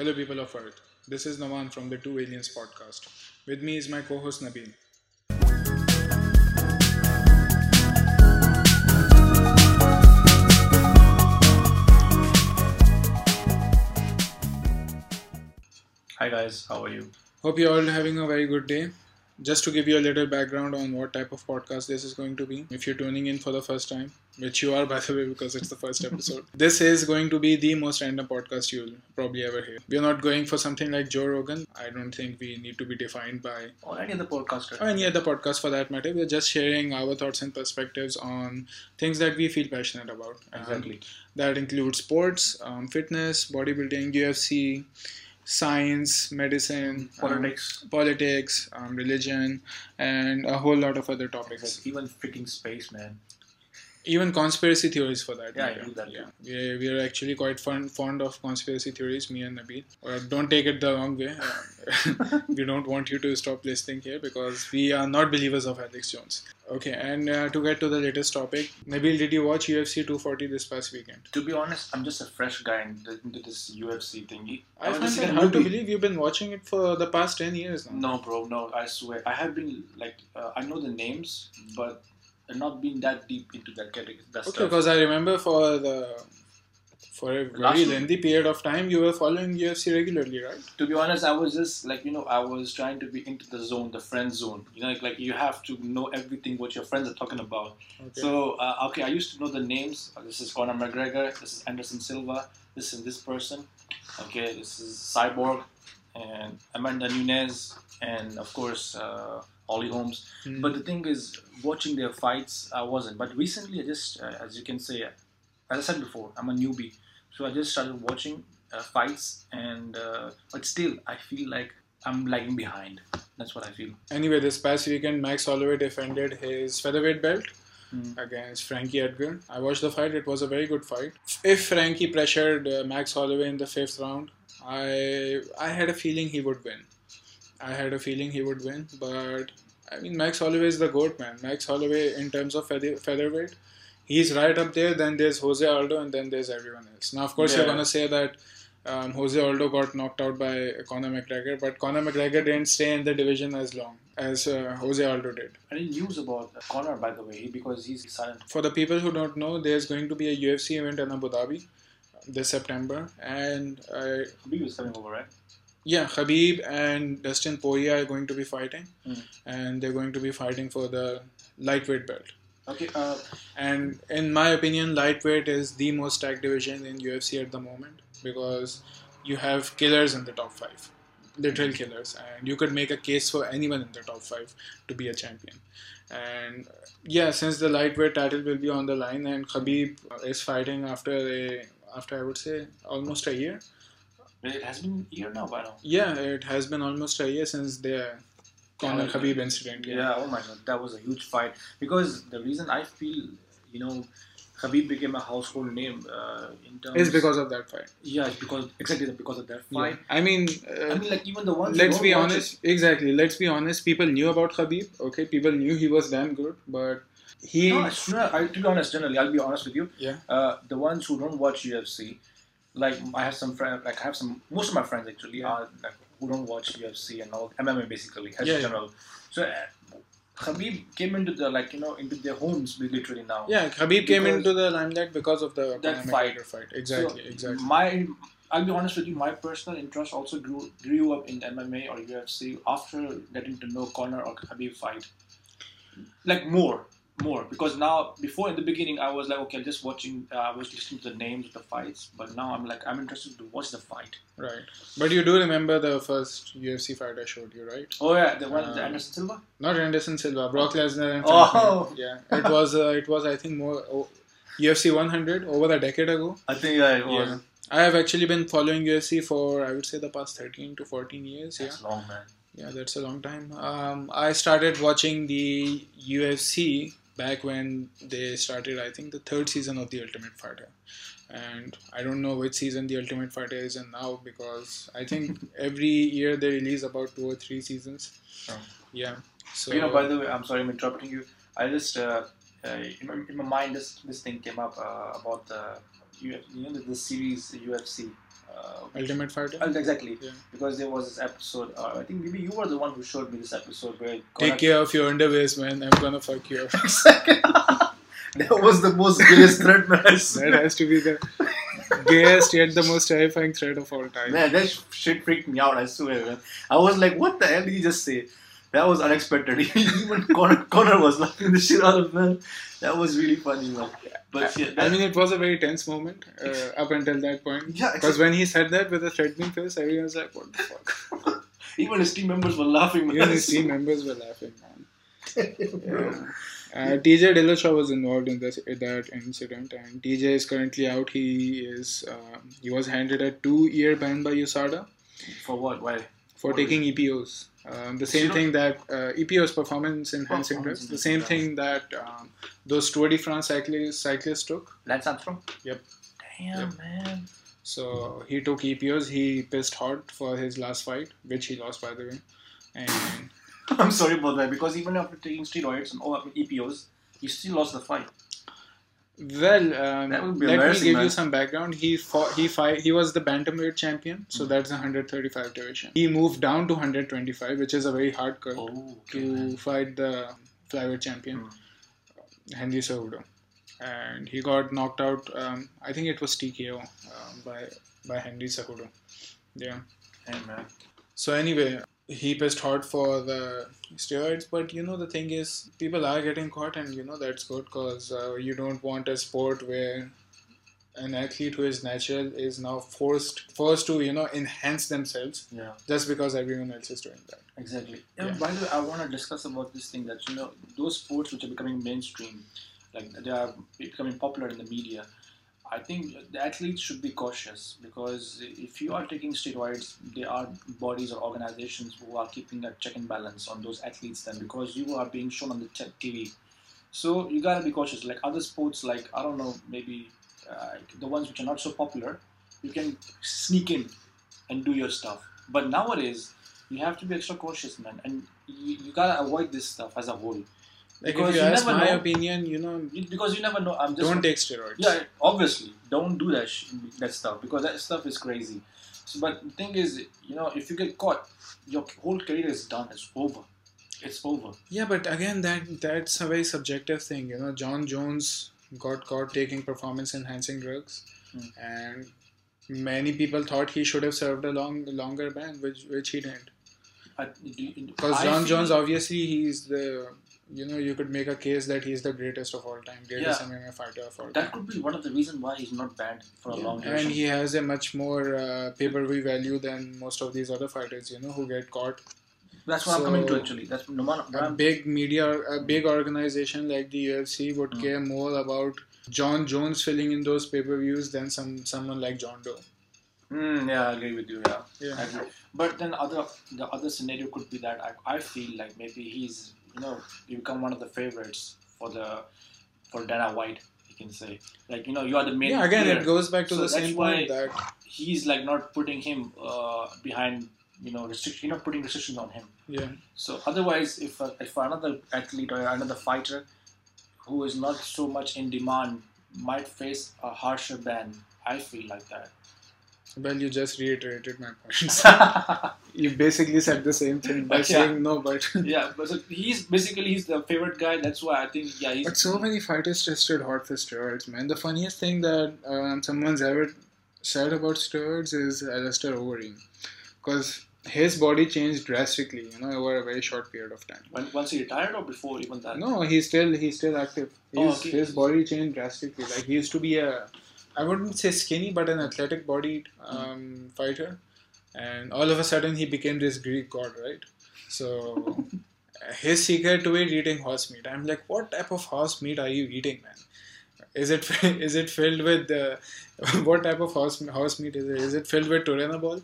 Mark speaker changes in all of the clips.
Speaker 1: Hello, people of Earth. This is Naman from the Two Aliens podcast. With me is my co host Nabil.
Speaker 2: Hi guys, how are you?
Speaker 1: Hope you're all having a very good day. Just to give you a little background on what type of podcast this is going to be, if you're tuning in for the first time, which you are by the way because it's the first episode, this is going to be the most random podcast you'll probably ever hear. We're not going for something like Joe Rogan. I don't think we need to be defined by
Speaker 2: Or any other podcaster?
Speaker 1: or any other podcast for that matter. We're just sharing our thoughts and perspectives on things that we feel passionate about. Um,
Speaker 2: Exactly.
Speaker 1: that includes sports, um, fitness, bodybuilding, UFC, science, medicine, um,
Speaker 2: Politics.
Speaker 1: politics, um, religion, and a whole lot of other topics.
Speaker 2: Even freaking space, man.
Speaker 1: Even conspiracy theories for that.
Speaker 2: Yeah, I do that
Speaker 1: Yeah, we we are actually quite fun, fond of conspiracy theories, me and Nabil. Uh, don't take it the wrong way. Uh, we don't want you to stop listening here because we are not believers of Alex Jones. Okay, and uh, to get to the latest topic, Nabil, did you watch UFC 240 this past weekend?
Speaker 2: To be honest, I'm just a fresh guy into, this UFC thingy.
Speaker 1: I find
Speaker 2: just
Speaker 1: it hard to believe you've been watching it for the past 10 years now.
Speaker 2: No, bro, no, I swear. I have been like, uh, I know the names, but I've not been that deep into that category. That
Speaker 1: Okay, because I remember for the for a
Speaker 2: Last
Speaker 1: very
Speaker 2: week-
Speaker 1: lengthy period of time you were following UFC regularly, right?
Speaker 2: To be honest, I was just like, you know, I was trying to be into the zone, the friend zone. You know, like, like you have to know everything what your friends are talking about.
Speaker 1: Okay.
Speaker 2: So, uh, okay, I used to know the names. Uh, This is Conor McGregor. This is Anderson Silva. This is this person. Okay, this is Cyborg and Amanda Nunes, and of course uh, Holly Holmes.
Speaker 1: Hmm.
Speaker 2: But the thing is, watching their fights, I wasn't. But recently, I just, uh, as you can say, as I said before, I'm a newbie, so I just started watching uh, fights, and uh, but still, I feel like I'm lagging behind. That's what I feel.
Speaker 1: Anyway, this past weekend Max Holloway defended his featherweight belt
Speaker 2: Hmm.
Speaker 1: against Frankie Edgar. I watched the fight; it was a very good fight. If Frankie pressured uh, Max Holloway in the fifth round, I I had a feeling he would win. I had a feeling he would win, but I mean Max Holloway is the goat man. Max Holloway in terms of feather, featherweight, he's right up there. Then there's Jose Aldo, and then there's everyone else. Now, of course, you're gonna say that um, Jose Aldo got knocked out by Conor McGregor, but Conor McGregor didn't stay in the division as long as uh, Jose Aldo did.
Speaker 2: Any news about Conor, by the way, because he's silent.
Speaker 1: For the people who don't know, there's going to be a UFC event in Abu Dhabi this September, and uh,
Speaker 2: Khabib is coming over, right?
Speaker 1: Yeah, Khabib and Dustin Poirier are going to be fighting,
Speaker 2: Mm.
Speaker 1: and they're going to be fighting for the lightweight belt.
Speaker 2: Okay. Uh,
Speaker 1: And in my opinion, lightweight is the most stacked division in UFC at the moment because you have killers in the top five, literal killers, and you could make a case for anyone in the top five to be a champion. And yeah, since the lightweight title will be on the line, and Khabib is fighting after a after I would say almost a year.
Speaker 2: It has been a year now by now.
Speaker 1: Yeah, it has been almost a year since the Conor
Speaker 2: Yeah,
Speaker 1: Khabib incident.
Speaker 2: Yeah. Oh my god, that was a huge fight. Because the reason I feel, you know, Khabib became a household name uh, in terms.
Speaker 1: It's because of that fight.
Speaker 2: Yeah, it's because exactly because of that
Speaker 1: Yeah.
Speaker 2: fight.
Speaker 1: I mean, uh,
Speaker 2: I mean, like even the ones.
Speaker 1: let's be honest exactly let's be honest people knew about khabib okay people knew he was damn good but he
Speaker 2: It. No. I, to be honest, generally, I'll be honest with you.
Speaker 1: Yeah.
Speaker 2: Uh, the ones who don't watch UFC, like I have some friends, like I have some most of my friends actually are like who don't watch UFC and all MMA basically, as
Speaker 1: Yeah, yeah.
Speaker 2: So. Uh, Khabib came into the like you know into their homes literally now.
Speaker 1: yeah khabib came into the limelight because of the
Speaker 2: That fight.
Speaker 1: Fight exactly
Speaker 2: So,
Speaker 1: exactly
Speaker 2: My, I'll be honest with you. My personal interest also grew grew up in MMA or UFC after getting to know Conor or Khabib fight. Like more, more because now before in the beginning I was like okay, just watching. Uh, I was listening to the names of the fights, but now I'm like I'm interested to watch the fight.
Speaker 1: right but you do remember the first ufc fight i showed you right
Speaker 2: Oh yeah, the one, the
Speaker 1: Um,
Speaker 2: Anderson Silva.
Speaker 1: not anderson silva brock lesnar and
Speaker 2: Oh.
Speaker 1: Frank yeah it was uh, it was i think more oh, ufc 100 over a decade ago
Speaker 2: I think yeah, it was.
Speaker 1: yeah i have actually been following ufc for i would say the past 13 to 14 years yeah
Speaker 2: That's long, man.
Speaker 1: Yeah, that's a long time. Um, I started watching the UFC back when they started, I think, the third season of The Ultimate Fighter. And I don't know which season The Ultimate Fighter is in now because I think every year they release about two or three seasons.
Speaker 2: Oh.
Speaker 1: Yeah. So,
Speaker 2: you know, by the way, I'm sorry I'm interrupting you. I just uh, uh, in, my, in my mind this this thing came up uh, about the you know the, the series UFC Uh,
Speaker 1: Ultimate Fighter.
Speaker 2: uh, exactly.
Speaker 1: Yeah.
Speaker 2: Because there was this episode. Uh, I think maybe you were the one who showed me this episode where.
Speaker 1: Take care of your underwears, man. I'm gonna fuck you. up.
Speaker 2: that was the most gayest threat, man.
Speaker 1: That has to be the gayest yet the most terrifying threat of all time.
Speaker 2: Man, that shit freaked me out. I swear, man. I was like, "What the hell did he just say?" That was unexpected. Even Connor, Connor was laughing the shit out of man. That was really funny. But yeah,
Speaker 1: I mean, it was a very tense moment uh, up until that point.
Speaker 2: Yeah,
Speaker 1: Because when he said that with a threatening face, everyone was like, "What the fuck?"
Speaker 2: even his team members were laughing. Man.
Speaker 1: Even his team members were laughing, man. Yeah. Uh, TJ Dillashaw was involved in this that incident, and TJ is currently out. He is um, he was handed a two-year ban by USADA
Speaker 2: For what? Why?
Speaker 1: for
Speaker 2: What
Speaker 1: taking EPOs. Um, the same thing that uh, EPOs, performance enhancing
Speaker 2: Performance
Speaker 1: drugs, the same
Speaker 2: enhancing
Speaker 1: thing that um, those Tour de France cyclists, cyclists took.
Speaker 2: Lance Armstrong?
Speaker 1: Yep.
Speaker 2: Damn,
Speaker 1: Yep.
Speaker 2: man.
Speaker 1: So he took EPOs. He pissed hot for his last fight, which he lost, by the way. And
Speaker 2: I'm sorry about that because even after taking steroids and all EPOs, he still lost the fight.
Speaker 1: Well, um,
Speaker 2: That would be
Speaker 1: let me give
Speaker 2: man.
Speaker 1: you some background. He fought. He fight. He was the bantamweight champion, so
Speaker 2: Mm.
Speaker 1: that's 135 division. He moved down to 125, which is a very hard cut
Speaker 2: Oh,
Speaker 1: to fight the flyweight champion,
Speaker 2: Mm.
Speaker 1: Henry Cejudo, and he got knocked out. Um, I think it was TKO um, by by Henry Cejudo. Yeah.
Speaker 2: Hey, man.
Speaker 1: So anyway, he pissed hard for the steroids, but you know the thing is, people are getting caught, and you know that's good because uh, you don't want a sport where an athlete who is natural is now forced forced to you know enhance themselves
Speaker 2: Yeah,
Speaker 1: just because everyone else is doing that.
Speaker 2: exactly.
Speaker 1: Yeah.
Speaker 2: And by the way, I want to discuss about this thing that you know those sports which are becoming mainstream, like they are becoming popular in the media. I think the athletes should be cautious because if you are taking steroids, there are bodies or organizations who are keeping a check and balance on those athletes then because you are being shown on the TV. So you gotta be cautious. Like other sports, like I don't know, maybe uh, the ones which are not so popular, you can sneak in and do your stuff. But nowadays, you have to be extra cautious, man, and you, you gotta avoid this stuff as a whole.
Speaker 1: Like
Speaker 2: Because
Speaker 1: if you,
Speaker 2: you
Speaker 1: ask
Speaker 2: never
Speaker 1: my
Speaker 2: know.
Speaker 1: opinion, you know,
Speaker 2: Because you never know. I'm just
Speaker 1: don't take steroids.
Speaker 2: yeah, obviously, don't do that sh- that stuff because that stuff is crazy. So, but the thing is, you know, if you get caught, your whole career is done. It's over. It's over.
Speaker 1: Yeah, but again, that that's a very subjective thing. You know, Jon Jones got caught taking performance enhancing drugs,
Speaker 2: Hmm.
Speaker 1: and many people thought he should have served a long longer ban, which which he didn't.
Speaker 2: Because
Speaker 1: Because Jon Jones, obviously, he's the you know you could make a case that he's the greatest of all time, greatest
Speaker 2: Yeah.
Speaker 1: MMA fighter of all
Speaker 2: that
Speaker 1: time.
Speaker 2: That could be one of the reasons why he's not banned for a
Speaker 1: Yeah,
Speaker 2: long
Speaker 1: time.
Speaker 2: And
Speaker 1: he has a much more uh, pay-per-view value than most of these other fighters, you know, who get caught.
Speaker 2: That's what I'm coming to actually. That's no matter.
Speaker 1: a big media, a big organization like the UFC would
Speaker 2: Mm.
Speaker 1: care more about Jon Jones filling in those pay-per-views than some someone like John Doe.
Speaker 2: Mm, yeah, I agree with you. Yeah. I
Speaker 1: Yeah,
Speaker 2: agree. But then other the other scenario could be that I, I feel like maybe he's you know you become one of the favorites for the for Dana White. You can say like you know you are the main.
Speaker 1: yeah. Again,
Speaker 2: player.
Speaker 1: it goes back to
Speaker 2: So
Speaker 1: the same point that
Speaker 2: he's like not putting him uh, behind you know restriction. You're not putting restrictions on him.
Speaker 1: yeah,
Speaker 2: So otherwise, if uh, if another athlete or another fighter who is not so much in demand might face a harsher ban, I feel like that.
Speaker 1: Well, you just reiterated my points. you basically said the same thing by
Speaker 2: Yeah.
Speaker 1: saying no, but yeah,
Speaker 2: but so he's basically he's the favorite guy. That's why I think yeah he's.
Speaker 1: but so many fighters tested hot for steroids, man. The funniest thing that um, someone's ever said about steroids is Alistair Overeem, because his body changed drastically, you know, over a very short period of time.
Speaker 2: When, once he retired or before even that?
Speaker 1: No, he's still he's still active.
Speaker 2: Oh,
Speaker 1: He's,
Speaker 2: okay.
Speaker 1: His body changed drastically. Like he used to be a, I wouldn't say skinny, but an athletic bodied um, fighter, and all of a sudden he became this Greek god, right? So his secret to it eating horse meat. I'm like, what type of horse meat are you eating, man? Is it is it filled with uh, what type of horse horse meat is it? Is it filled with turinabol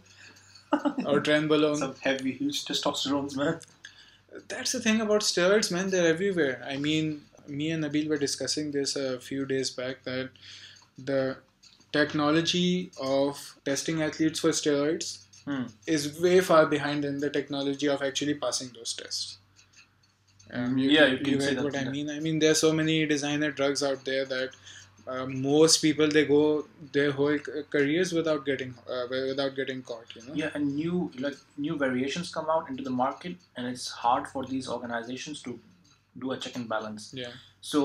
Speaker 1: or trenbolone?
Speaker 2: Some heavy, huge testosterones, man.
Speaker 1: That's the thing about steroids, man. They're everywhere. I mean, me and Nabil were discussing this a few days back that the technology of testing athletes for steroids
Speaker 2: Hmm.
Speaker 1: is way far behind in the technology of actually passing those tests. Um,
Speaker 2: Mm, yeah, you can
Speaker 1: you get what I mean. I mean, there are so many designer drugs out there that uh, most people they go their whole careers without getting uh, without getting caught you know
Speaker 2: Yeah, and new like new variations come out into the market, and it's hard for these organizations to do a check and balance.
Speaker 1: yeah
Speaker 2: So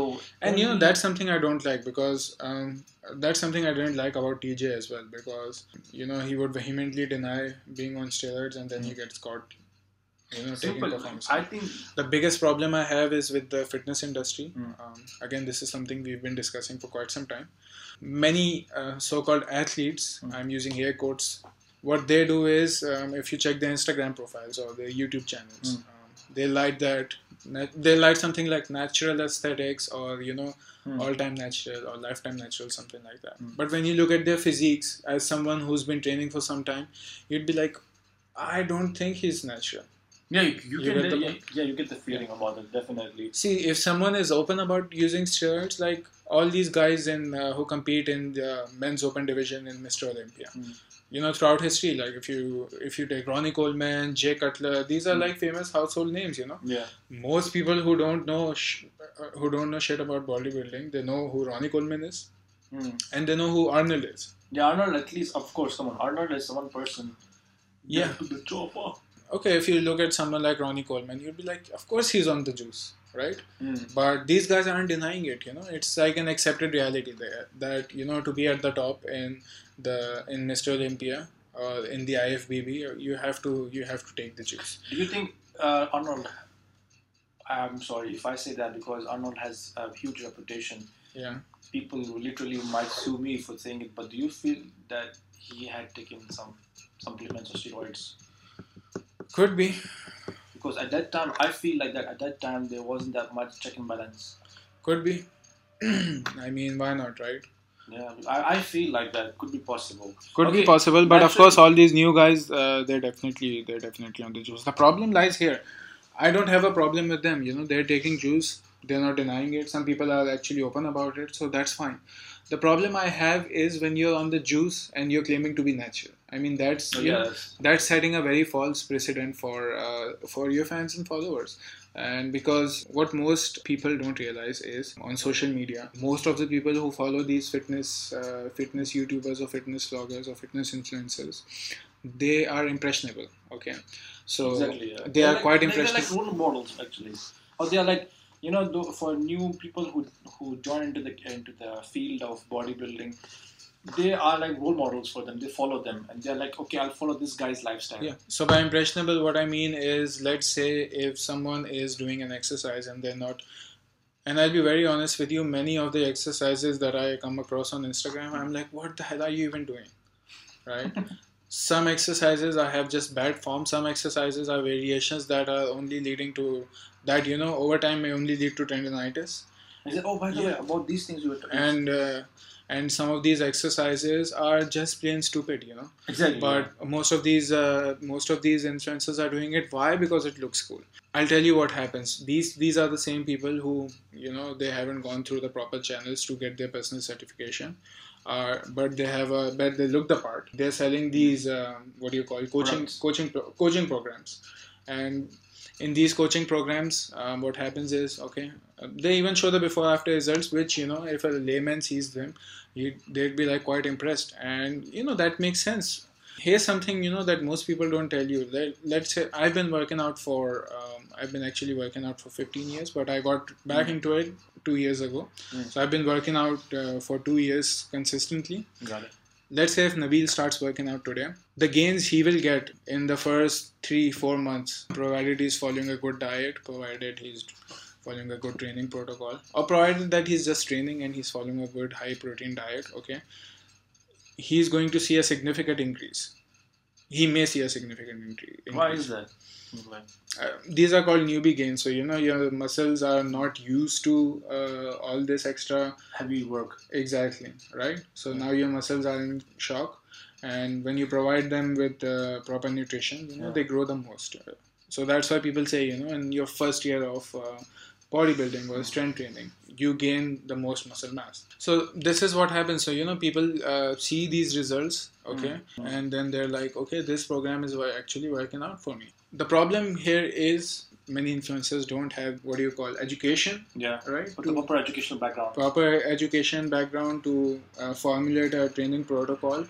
Speaker 1: and you know that's something i don't like because um, that's something i didn't like about tj as well because you know he would vehemently deny being on steroids and then he gets caught you know taking
Speaker 2: simple.
Speaker 1: performance
Speaker 2: I think
Speaker 1: the biggest problem I have is with the fitness industry.
Speaker 2: Mm.
Speaker 1: Um, again, this is something we've been discussing for quite some time. Many uh, so-called athletes,
Speaker 2: Mm.
Speaker 1: I'm using air quotes, what they do is, um, if you check their Instagram profiles or their YouTube channels,
Speaker 2: Mm.
Speaker 1: um, they like that. Nat- They like something like natural aesthetics or you know
Speaker 2: Mm.
Speaker 1: all-time natural or lifetime natural, something like that.
Speaker 2: Mm.
Speaker 1: But when you look at their physiques, as someone who's been training for some time, you'd be like, I don't think he's natural.
Speaker 2: yeah, you, you,
Speaker 1: You
Speaker 2: can
Speaker 1: get the
Speaker 2: yeah, yeah, you get the feeling about it definitely.
Speaker 1: See, if someone is open about using steroids, like all these guys in uh, who compete in the men's open division in Mr. Olympia,
Speaker 2: Mm.
Speaker 1: You know, throughout history, like if you if you take Ronnie Coleman, Jay Cutler, these are
Speaker 2: Mm.
Speaker 1: like famous household names. You know,
Speaker 2: Yeah,
Speaker 1: most people who don't know sh- uh, who don't know shit about bodybuilding, they know who Ronnie Coleman is
Speaker 2: mm.
Speaker 1: and they know who Arnold is.
Speaker 2: yeah. Arnold, at least, of course, come on. Arnold is one person.
Speaker 1: Yeah.
Speaker 2: To the chopper.
Speaker 1: Okay, if you look at someone like Ronnie Coleman, you'd be like, of course he's on the juice, right?
Speaker 2: Mm.
Speaker 1: but these guys aren't denying it you know it's like an accepted reality there that you know to be at the top in the in mr olympia or in the ifbb you have to you have to take the juice
Speaker 2: Do you think uh, Arnold? I'm sorry if I say that because Arnold has a huge reputation.
Speaker 1: yeah
Speaker 2: People literally might sue me for saying it, but do you feel that he had taken some supplements or steroids?
Speaker 1: could be
Speaker 2: Because at that time, I feel like that at that time there wasn't that much check and balance.
Speaker 1: could be. I mean why not right?
Speaker 2: Yeah, I, I feel like that. Could be possible.
Speaker 1: could
Speaker 2: Okay,
Speaker 1: be possible but of course all these new guys uh, they're definitely they're definitely on the juice. The problem lies here. I don't have a problem with them. You know they're taking juice. They're not denying it. Some people are actually open about it so that's fine the problem i have is when you're on the juice and you're claiming to be natural. I mean that's
Speaker 2: So,
Speaker 1: you know
Speaker 2: that's-
Speaker 1: setting a very false precedent for uh, for your fans and followers. And because what most people don't realize is on social media most of the people who follow these fitness uh, fitness youtubers or fitness vloggers or fitness influencers they are impressionable okay? So
Speaker 2: exactly. Yeah.
Speaker 1: they
Speaker 2: They're
Speaker 1: are
Speaker 2: like,
Speaker 1: quite
Speaker 2: they're- They're
Speaker 1: impressionable.
Speaker 2: like role models actually, or they are like you know for new people who who join into the into the field of bodybuilding. They are like role models for them. They follow them, and they're like, okay, I'll follow this guy's lifestyle.
Speaker 1: Yeah. So by impressionable, what I mean is, let's say if someone is doing an exercise and they're not, and I'll be very honest with you, many of the exercises that I come across on Instagram, I'm like, what the hell are you even doing? Right? some exercises I have just bad form. Some exercises are variations that are only leading to that you know over time may only lead to tendonitis
Speaker 2: I said, oh, by the
Speaker 1: Yeah.
Speaker 2: way, about these things you were talking.
Speaker 1: and uh, and some of these exercises are just plain stupid you know
Speaker 2: exactly.
Speaker 1: but most of these uh, most of these influencers are doing it why because it looks cool i'll tell you what happens these these are the same people who you know they haven't gone through the proper channels to get their personal certification uh, but they have a but they look the part they're selling these um, what do you call it? coaching
Speaker 2: Products.
Speaker 1: coaching coaching programs and in these coaching programs um, what happens is okay uh, they even show the before after results which you know if a layman sees them he, they'd be like quite impressed. And you know that makes sense. Here's something you know that most people don't tell you. Let, let's say i've been working out for um, i've been actually working out for 15 years but i got back into it two years ago.
Speaker 2: Mm.
Speaker 1: so i've been working out uh, for two years consistently.
Speaker 2: Got it.
Speaker 1: let's say if Nabil starts working out today, the gains he will get in the first three, four months, provided he's following a good diet, provided he's following a good training protocol, or provided that he's just training and he's following a good high protein diet, okay, he's going to see a significant increase. He may see a significant increase.
Speaker 2: Why is that?
Speaker 1: Uh, these are called newbie gains. So, you know, your muscles are not used to uh, all this extra
Speaker 2: heavy work.
Speaker 1: Exactly, right? So now your muscles are in shock, and when you provide them with uh, proper nutrition, you know,
Speaker 2: Yeah.
Speaker 1: they grow the most. So that's why people say, you know, in your first year of uh, bodybuilding or strength training, you gain the most muscle mass. So this is what happens. So, you know, people uh, see these results, okay,
Speaker 2: Mm.
Speaker 1: and then they're like, okay, this program is actually working out for me. The problem here is many influencers don't have what do you call education,
Speaker 2: Yeah.
Speaker 1: right?
Speaker 2: Proper educational background.
Speaker 1: proper education background to uh, formulate a training protocol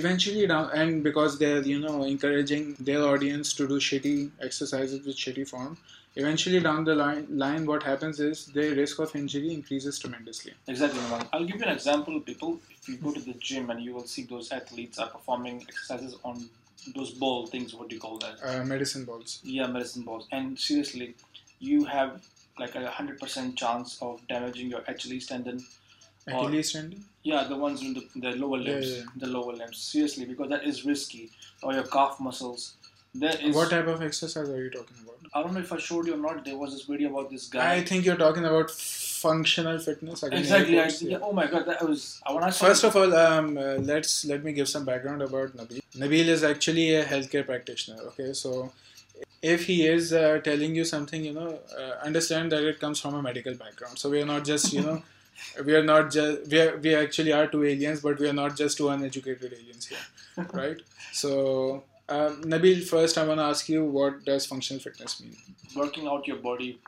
Speaker 1: eventually down and because they're you know encouraging their audience to do shitty exercises with shitty form eventually down the line line what happens is the risk of injury increases tremendously
Speaker 2: Exactly, I'll give you an example, people. If you go to the gym and you will see those athletes are performing exercises on those ball things, what do you call that?
Speaker 1: uh, medicine balls
Speaker 2: Yeah, medicine balls. And seriously, you have like a hundred percent chance of damaging your Achilles tendon.
Speaker 1: Achilles tendon
Speaker 2: Yeah, the ones in the, the lower limbs.
Speaker 1: yeah, yeah.
Speaker 2: The lower limbs. Seriously, because that is risky. Or your calf muscles. There is.
Speaker 1: what type of exercise are you talking about
Speaker 2: I don't know if I showed you or not. There was this video about this guy.
Speaker 1: i think you're talking about functional fitness
Speaker 2: exactly. I,
Speaker 1: airports, yeah.
Speaker 2: yeah, oh my god, that was. When I saw
Speaker 1: First of all, um, uh, let's let me give some background about Nabil. Nabil is actually a healthcare practitioner. Okay, so if he is uh, telling you something, you know, uh, understand that it comes from a medical background. So we are not just, you know, we are not just we are, we actually are two aliens, but we are not just two uneducated aliens here, right? So. Um, Nabil, first I want to ask you what does functional fitness mean?
Speaker 2: working out your body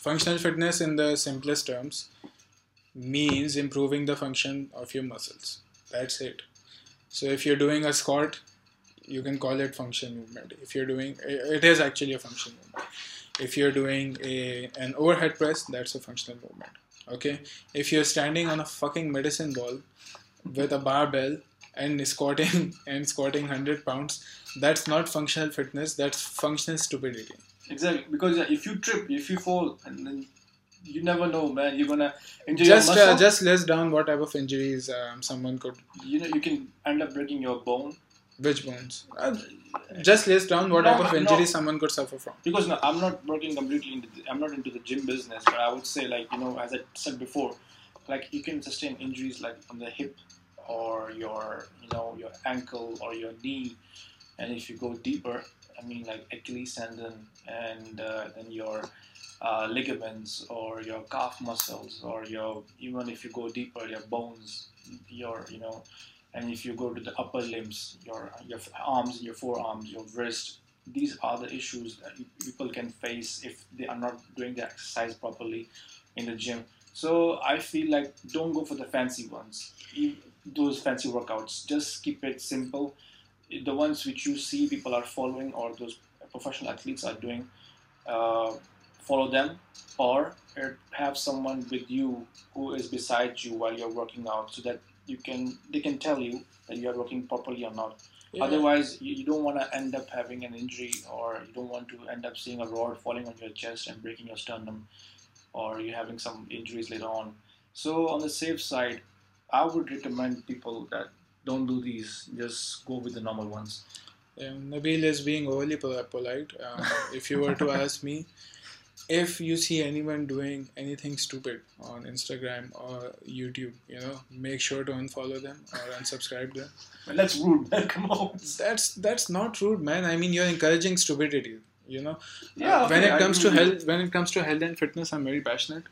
Speaker 1: Functional fitness, in the simplest terms, means improving the function of your muscles. That's it. So if you're doing a squat, you can call it function movement. If you're doing, it is actually a function movement. If you're doing a an overhead press, that's a functional movement. Okay. If you're standing on a fucking medicine ball with a barbell and squatting and squatting hundred pounds, that's not functional fitness. That's functional stupidity.
Speaker 2: Exactly, because if you trip, if you fall, and then you never know, man. You're gonna injure
Speaker 1: just
Speaker 2: your muscle.
Speaker 1: uh, just list down what type of injuries um, someone could
Speaker 2: you know, you can end up breaking your bone.
Speaker 1: Which bones uh, just list down what
Speaker 2: No,
Speaker 1: type of
Speaker 2: no.
Speaker 1: someone could suffer from
Speaker 2: Because no, I'm not working completely. Into the, I'm not into the gym business, but I would say, like you know, as I said before, like you can sustain injuries like on the hip or your, you know, your ankle or your knee, and if you go deeper, I mean, like Achilles tendon and uh, then your uh, ligaments or your calf muscles or your even if you go deeper, your bones, your you know, and if you go to the upper limbs, your your arms, your forearms, your wrist. These are the issues that people can face if they are not doing the exercise properly in the gym. So I feel like don't go for the fancy ones, those fancy workouts. Just keep it simple. The ones which you see people are following or those professional athletes are doing, uh, follow them or uh, have someone with you who is beside you while you're working out so that you can they can tell you that you are working properly or not.
Speaker 1: Yeah.
Speaker 2: Otherwise, you, you don't want to end up having an injury, or you don't want to end up seeing a rod falling on your chest and breaking your sternum, or you having some injuries later on. So, on the safe side, I would recommend people that don't do these. Just go with the normal ones.
Speaker 1: Yeah, Nabil is being overly polite. Um, if you were to ask me, if you see anyone doing anything stupid on Instagram or YouTube, you know, make sure to unfollow them or unsubscribe them.
Speaker 2: But that's rude, man. Come on.
Speaker 1: That's that's not rude, man. I mean, you're encouraging stupidity. You know,
Speaker 2: Yeah,
Speaker 1: Uh, when
Speaker 2: okay,
Speaker 1: it comes to health, when it comes to health and fitness, I'm very passionate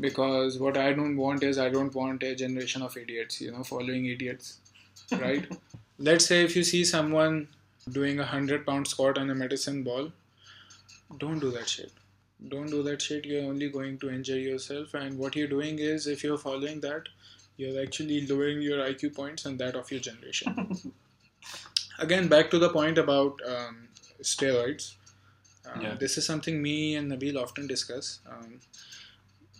Speaker 1: because what I don't want is I don't want a generation of idiots. You know, following idiots, right? Let's say if you see someone doing a hundred pound squat on a medicine ball, don't do that shit. Don't do that shit. You're only going to injure yourself. And what you're doing is, if you're following that, you're actually lowering your IQ points and that of your generation. Again, back to the point about um, steroids. Um,
Speaker 2: Yeah.
Speaker 1: This is something me and Nabil often discuss. Um,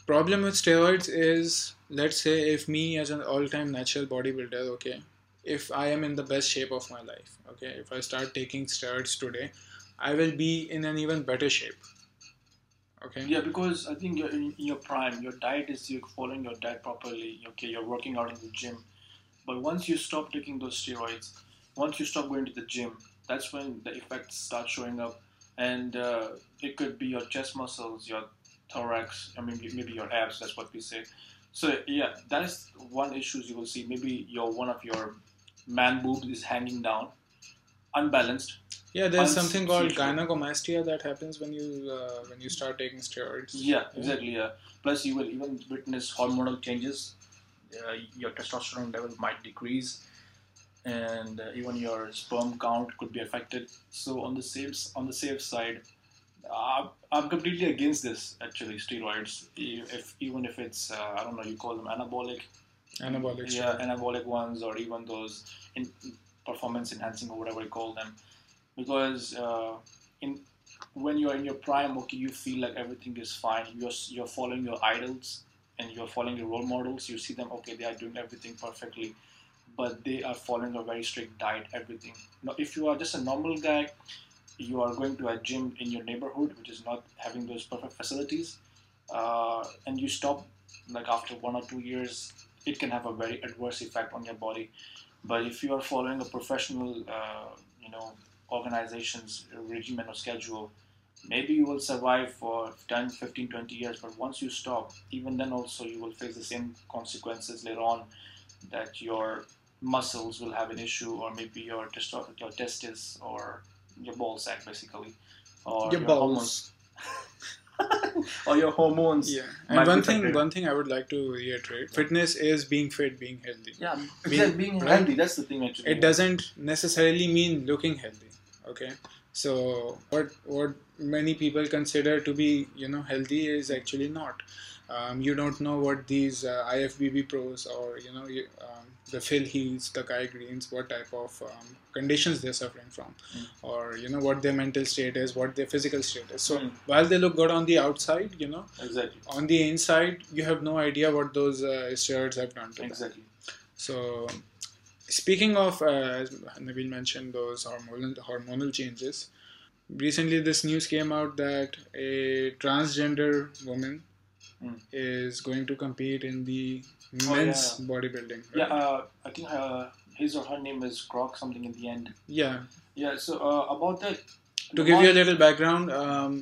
Speaker 1: problem with steroids is, let's say, if me as an all-time natural bodybuilder, okay, if I am in the best shape of my life, okay, if I start taking steroids today, I will be in an even better shape. Okay.
Speaker 2: Yeah, because I think you're in, your prime. Your diet is you're following your diet properly. Okay, you're working out in the gym. But once you stop taking those steroids, once you stop going to the gym, that's when the effects start showing up. And uh, it could be your chest muscles, your thorax, I mean maybe your abs. That's what we say. So yeah, that is one issue you will see. Maybe your one of your man boobs is hanging down, unbalanced.
Speaker 1: Yeah, there's something called gynecomastia that happens when you uh, when you start taking steroids.
Speaker 2: Yeah, exactly. Yeah. Plus, you will even witness hormonal changes. Uh, your testosterone level might decrease, and uh, even your sperm count could be affected. So, on the safe on the safe side, Uh, I'm completely against this. Actually, steroids. If even if it's uh, I don't know, you call them anabolic.
Speaker 1: Anabolic.
Speaker 2: Yeah, anabolic ones, or even those in performance enhancing or whatever you call them, because uh, in when you're in your prime, okay, you feel like everything is fine. You're you're following your idols and you're following your role models. You see them, okay, they are doing everything perfectly, but they are following a very strict diet, everything. Now, if you are just a normal guy, you are going to a gym in your neighborhood, which is not having those perfect facilities, uh, and you stop like after one or two years, it can have a very adverse effect on your body. But if you are following a professional, uh, you know, organization's regimen or schedule, maybe you will survive for 10, 15, 20 years. But once you stop, even then also you will face the same consequences later on that your muscles will have an issue or maybe your, testo- your testis or your ball sack basically or
Speaker 1: Your balls.
Speaker 2: hormones. or your hormones
Speaker 1: Yeah. And one thing,
Speaker 2: affected.
Speaker 1: one thing I would like to reiterate: fitness is being fit, being healthy.
Speaker 2: yeah
Speaker 1: Being-
Speaker 2: being, being healthy that's the thing actually
Speaker 1: It doesn't necessarily mean looking healthy. Okay. So what what many people consider to be you know healthy is actually not. Um, you don't know what these uh, IFBB pros or you know you, um, the Phil Heaths, the Kai Greens, what type of um, conditions they're suffering from,
Speaker 2: Mm.
Speaker 1: or you know what their mental state is, what their physical state is. So
Speaker 2: Mm.
Speaker 1: while they look good on the outside, you know,
Speaker 2: exactly
Speaker 1: on the inside, you have no idea what those uh, steroids have done to them.
Speaker 2: exactly
Speaker 1: So, speaking of, uh, as Nabil mentioned, those hormonal hormonal changes. Recently, this news came out that a transgender woman
Speaker 2: Hmm.
Speaker 1: is going to compete in the
Speaker 2: Oh,
Speaker 1: men's
Speaker 2: yeah.
Speaker 1: bodybuilding.
Speaker 2: yeah uh, i think uh, his or her name is Kroc something in the end
Speaker 1: yeah.
Speaker 2: yeah so uh, about that
Speaker 1: To give you a little background, um,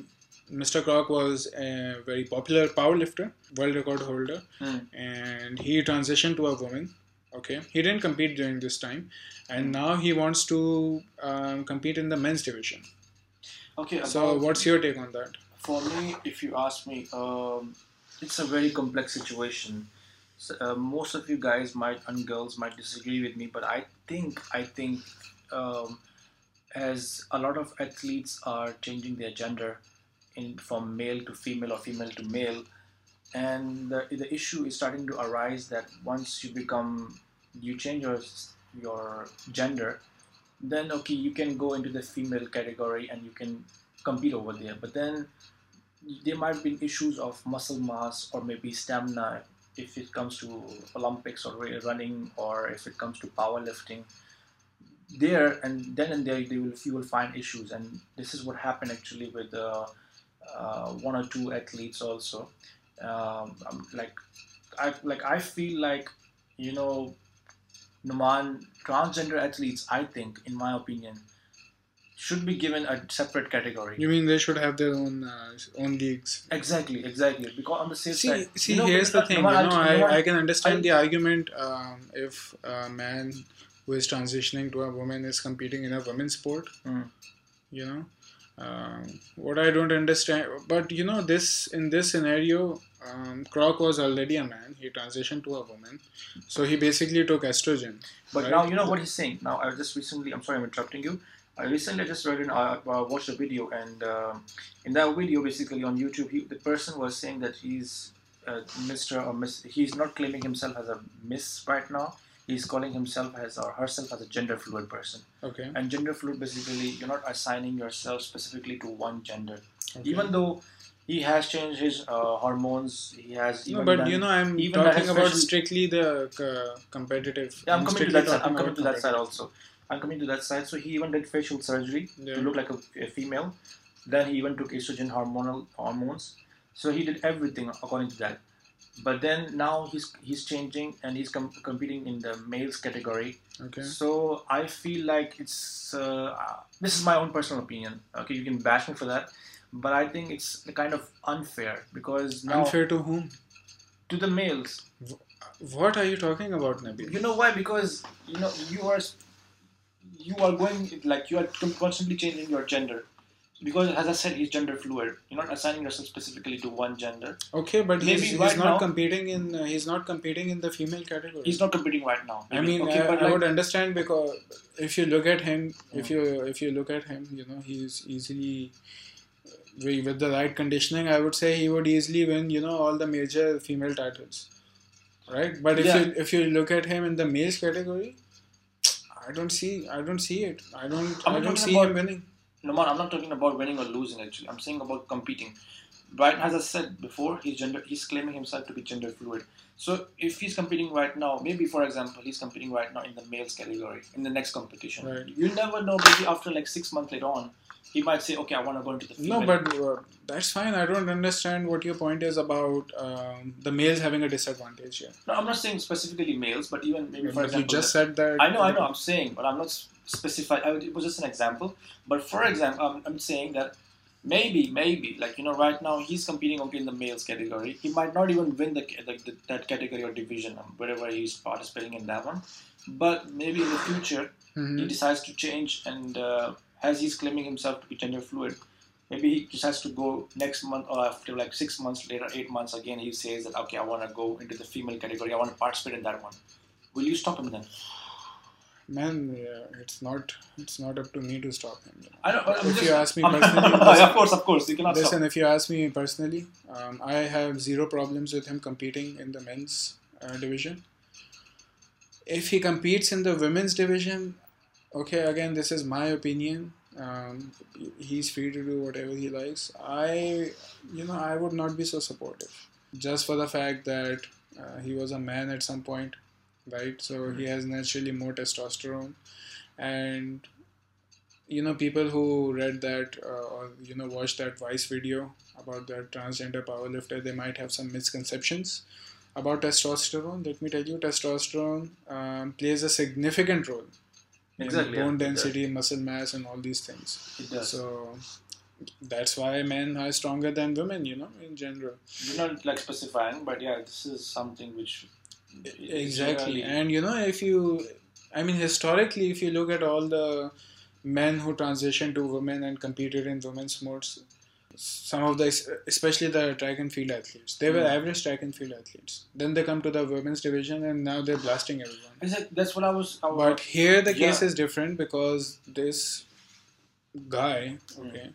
Speaker 1: Mr. Kroc was a very popular powerlifter, world record holder,
Speaker 2: Hmm.
Speaker 1: and he transitioned to a woman. Okay, he didn't compete during this time, and now he wants to um, compete in the men's division.
Speaker 2: okay
Speaker 1: So, what's your take on that?
Speaker 2: For me, if you ask me, um, it's a very complex situation. So, uh, most of you guys might and girls might disagree with me, but I think I think um, as a lot of athletes are changing their gender in from male to female or female to male, and the, the issue is starting to arise that once you become you change your your gender, then okay you can go into the female category and you can compete over there. But then there might be issues of muscle mass or maybe stamina if it comes to Olympics or running or if it comes to powerlifting. There and then and there, they will you will find issues, and this is what happened actually with uh, uh, one or two athletes also. Um, I'm like, I like I feel like you know, Numan transgender athletes. I think, in my opinion, should be given a separate category.
Speaker 1: You mean they should have their own uh, own leagues?
Speaker 2: Exactly, exactly. Because on the safe
Speaker 1: See,
Speaker 2: side,
Speaker 1: see,
Speaker 2: you know,
Speaker 1: here's the
Speaker 2: Numan,
Speaker 1: thing. You
Speaker 2: Numan,
Speaker 1: know,
Speaker 2: Numan,
Speaker 1: I, I can understand
Speaker 2: I-
Speaker 1: the argument um, if a man who is transitioning to a woman is competing in a women's sport.
Speaker 2: Mm.
Speaker 1: You know, um, what I don't understand, but you know, this in this scenario, um, Kroc was already a man. He transitioned to a woman, so he basically took estrogen.
Speaker 2: But
Speaker 1: right?
Speaker 2: now you know what he's saying. Now I just recently, I'm sorry, I'm interrupting you. I recently just read an, uh, uh, watched a video, and uh, in that video, basically on YouTube, he, the person was saying that he's uh, Mr. or Miss. He's not claiming himself as a Miss right now. He's calling himself as or herself as a gender fluid person.
Speaker 1: Okay.
Speaker 2: And gender fluid, basically, you're not assigning yourself specifically to one gender.
Speaker 1: okay.
Speaker 2: Even though he has changed his uh, hormones, he has.
Speaker 1: no,
Speaker 2: Even
Speaker 1: but
Speaker 2: done-
Speaker 1: you know, I'm
Speaker 2: even
Speaker 1: talking about strictly the uh, competitive.
Speaker 2: Yeah, I'm
Speaker 1: I'm
Speaker 2: coming to that side. I'm coming to that side also. I'm coming to that side. So he even did facial surgery
Speaker 1: Yeah.
Speaker 2: to look like a, a female. Then he even took estrogen hormonal hormones. So he did everything according to that. But then now he's he's changing and he's com- competing in the males category.
Speaker 1: Okay.
Speaker 2: So I feel like it's uh, this is my own personal opinion. Okay, you can bash me for that, but I think it's kind of unfair because now
Speaker 1: Unfair to whom?
Speaker 2: to the males.
Speaker 1: What are you talking about, Nabil?
Speaker 2: You know why? Because you know you are you are going like you are constantly changing your gender. Because as I said, he's gender fluid. You're not assigning yourself specifically to one gender.
Speaker 1: Okay, but
Speaker 2: Maybe
Speaker 1: he's, he's
Speaker 2: right
Speaker 1: not
Speaker 2: now-
Speaker 1: competing in uh, he's not competing in the female category.
Speaker 2: He's not competing right now.
Speaker 1: I mean,
Speaker 2: okay,
Speaker 1: I,
Speaker 2: but
Speaker 1: I
Speaker 2: like,
Speaker 1: would understand because if you look at him, if you if you look at him, you know, he's easily with the right conditioning, I would say he would easily win, you know, all the major female titles, right? But if
Speaker 2: Yeah.
Speaker 1: you if you look at him in the males category, I don't see I don't see it. I don't
Speaker 2: I'm
Speaker 1: I don't
Speaker 2: talking
Speaker 1: see
Speaker 2: about-
Speaker 1: him winning.
Speaker 2: No, man, I'm not talking about winning or losing. Actually, I'm saying about competing. Right, as I said before, he's gender. He's claiming himself to be gender fluid. So if he's competing right now, maybe for example, he's competing right now in the males category in the next competition.
Speaker 1: Right.
Speaker 2: You never know. Maybe after like six months later on, he might say, "Okay, I want to go into the female."
Speaker 1: No, but uh, that's fine. I don't understand what your point is about um, the males having a disadvantage here.
Speaker 2: no, I'm not saying specifically males, but even maybe for
Speaker 1: But you
Speaker 2: example,
Speaker 1: just said that.
Speaker 2: I know, I know. I'm saying, but I'm not s- specify. I, it was just an example. But for example, I'm, I'm saying that maybe, maybe, like you know, right now he's competing only in the males category. He might not even win the, like the that category or division, um, wherever he's participating in that one. But maybe in the future
Speaker 1: Mhm.
Speaker 2: he decides to change, and uh, as he's claiming himself to be gender fluid. Maybe he decides to go next month or after like six months later, eight months again. He says that okay, I want to go into the female category. I want to participate in that one. Will you stop him then?
Speaker 1: Man, yeah, it's not it's not up to me to stop him.
Speaker 2: I don't.
Speaker 1: If
Speaker 2: just,
Speaker 1: you ask me personally,
Speaker 2: of course, of course, you cannot
Speaker 1: Listen,
Speaker 2: stop.
Speaker 1: if you ask me personally, um, I have zero problems with him competing in the men's uh, division. If he competes in the women's division, okay, again, this is my opinion. Um, he's free to do whatever he likes. I, you know, I would not be so supportive just for the fact that uh, he was a man at some point, right? So he has naturally more testosterone, and you know people who read that uh, or you know watched that vice video about that transgender powerlifter they might have some misconceptions about testosterone let me tell you testosterone um, plays a significant role
Speaker 2: Exactly,
Speaker 1: bone
Speaker 2: yeah,
Speaker 1: density muscle mass and all these things.
Speaker 2: It does.
Speaker 1: so that's why men are stronger than women you know in general.
Speaker 2: You're not like specifying, but yeah, this is something which
Speaker 1: exactly. and you know if you i mean historically if you look at all the men who transitioned to women and competed in women's sports some of the especially the track and field athletes they were
Speaker 2: Mm.
Speaker 1: average track and field athletes then they come to the women's division and now they're blasting everyone
Speaker 2: it, that's what I was. I was
Speaker 1: but here the case is different because this guy
Speaker 2: Mm.
Speaker 1: okay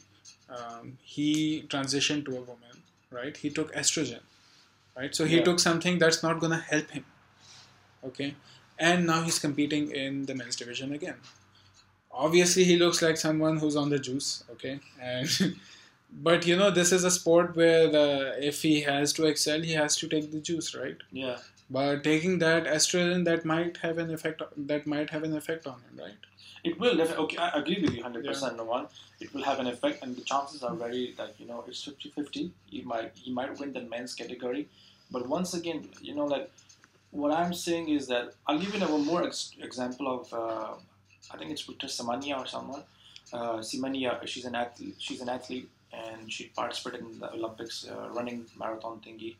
Speaker 1: um, he transitioned to a woman right he took estrogen right so he
Speaker 2: Yeah.
Speaker 1: took something that's not going to help him okay and now he's competing in the men's division again obviously he looks like someone who's on the juice okay and but you know this is a sport where uh, if he has to excel he has to take the juice right
Speaker 2: yeah.
Speaker 1: but taking that estrogen that might have an effect that might have an effect on him right
Speaker 2: It will definitely. Okay, I agree with you 100%. No one. It will have an effect, and the chances are very like you know it's 50-50. He might he might win the men's category, but once again, you know, like what I'm saying is that I'll give you a more ex- example of uh, I think it's Victor Samania or someone. Uh, Simania, she's an athlete. She's an athlete, and she participated in the Olympics uh, running marathon thingy.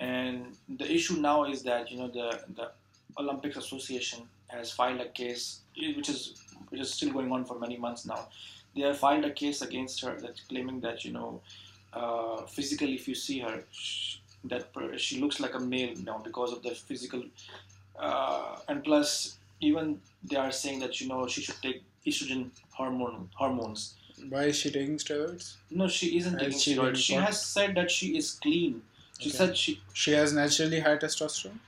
Speaker 2: And the issue now is that you know the the Olympics Association has filed a case, which is which is still going on for many months now. They have filed a case against her that's claiming that you know, uh, physically, if you see her, sh that she looks like a male now because of the physical, uh, and plus even they are saying that you know she should take estrogen hormone hormones.
Speaker 1: Why is she taking steroids
Speaker 2: No, she isn't taking
Speaker 1: she
Speaker 2: steroids. She has said that she is clean. She
Speaker 1: Okay.
Speaker 2: said she
Speaker 1: she has naturally high testosterone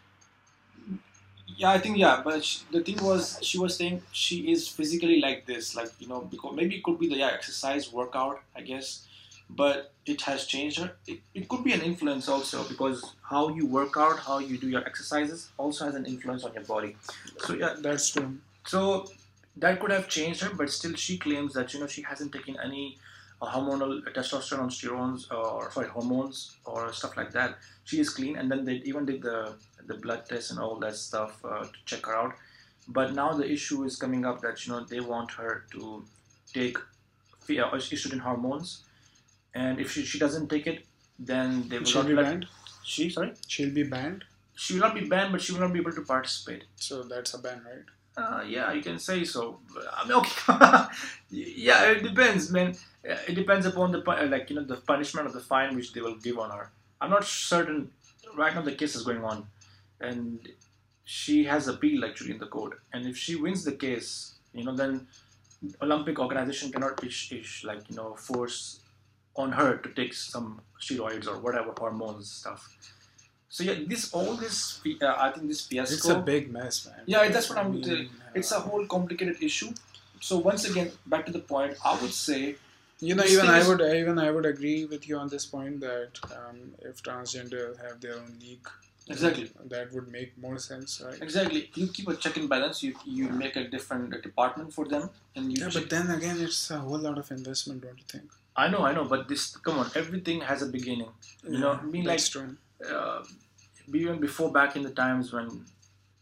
Speaker 2: Yeah, I think yeah, but she, the thing was she was saying she is physically like this, like you know, because maybe it could be the yeah exercise workout, I guess, but it has changed her. It, it could be an influence also because how you work out, how you do your exercises, also has an influence on your body. So yeah,
Speaker 1: that's true
Speaker 2: so that could have changed her, but still she claims that you know she hasn't taken any uh, hormonal testosterone, steroids, or sorry hormones or stuff like that. She is clean, and then they even did the the blood test and all that stuff uh, to check her out. But now the issue is coming up that you know they want her to take uh, estrogen hormones, and if she, she doesn't take it, then they will
Speaker 1: she'll
Speaker 2: not
Speaker 1: be
Speaker 2: let
Speaker 1: banned
Speaker 2: she sorry
Speaker 1: she'll be banned
Speaker 2: she will not be banned, but she will not be able to participate.
Speaker 1: so that's a ban right
Speaker 2: Uh, yeah, you can say so. I mean, okay. yeah, it depends, man. Uh, It depends upon the uh, like you know the punishment or the fine which they will give on her. I'm not certain. Right now, the case is going on, and she has appeal actually in the court. And if she wins the case, you know, then Olympic organization cannot ish, ish like you know force on her to take some steroids or whatever hormones stuff. So yeah, this all this uh, I think this fiasco.
Speaker 1: It's a big mess, man.
Speaker 2: Yeah, that's what
Speaker 1: I
Speaker 2: I'm.
Speaker 1: mean,
Speaker 2: it's a
Speaker 1: uh,
Speaker 2: whole complicated issue. So once again, back to the point, I would say
Speaker 1: You know, even I would, even I would agree with you on this point that um, if transgender have their own league,
Speaker 2: Exactly.
Speaker 1: that would make more sense, right?
Speaker 2: exactly you keep a check and balance. You you make a different department for them, and you.
Speaker 1: Yeah, but then again, it's a whole lot of investment, don't you think?
Speaker 2: I know, I know, but this come on, everything has a beginning. You know, I mean, like
Speaker 1: true.
Speaker 2: Uh, even before back in the times when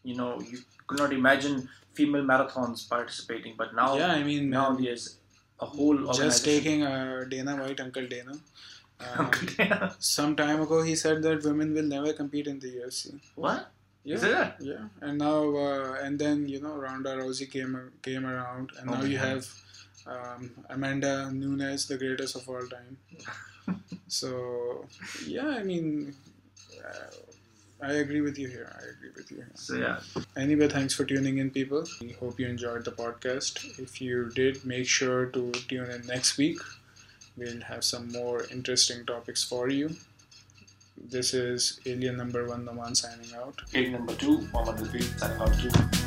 Speaker 2: you know you could not imagine female marathons participating, but now
Speaker 1: yeah, I mean,
Speaker 2: now
Speaker 1: man,
Speaker 2: there's a whole
Speaker 1: just taking uh, Dana White, Uncle Dana. Um, some time ago, he said that women will never compete in the UFC.
Speaker 2: what?
Speaker 1: Yeah,
Speaker 2: Is it
Speaker 1: yeah, and now uh, and then you know Ronda Rousey came came around, and
Speaker 2: Oh
Speaker 1: now you
Speaker 2: God.
Speaker 1: have um, Amanda Nunes, the greatest of all time. so yeah, I mean, I agree with you here. I agree with you. Here.
Speaker 2: So yeah,
Speaker 1: Anyway, thanks for tuning in, people. We hope you enjoyed the podcast. If you did, make sure to tune in next week. We'll have some more interesting topics for you. This is Alien Number One Naman signing out.
Speaker 2: page number two, Mohammed Rafi signing out too.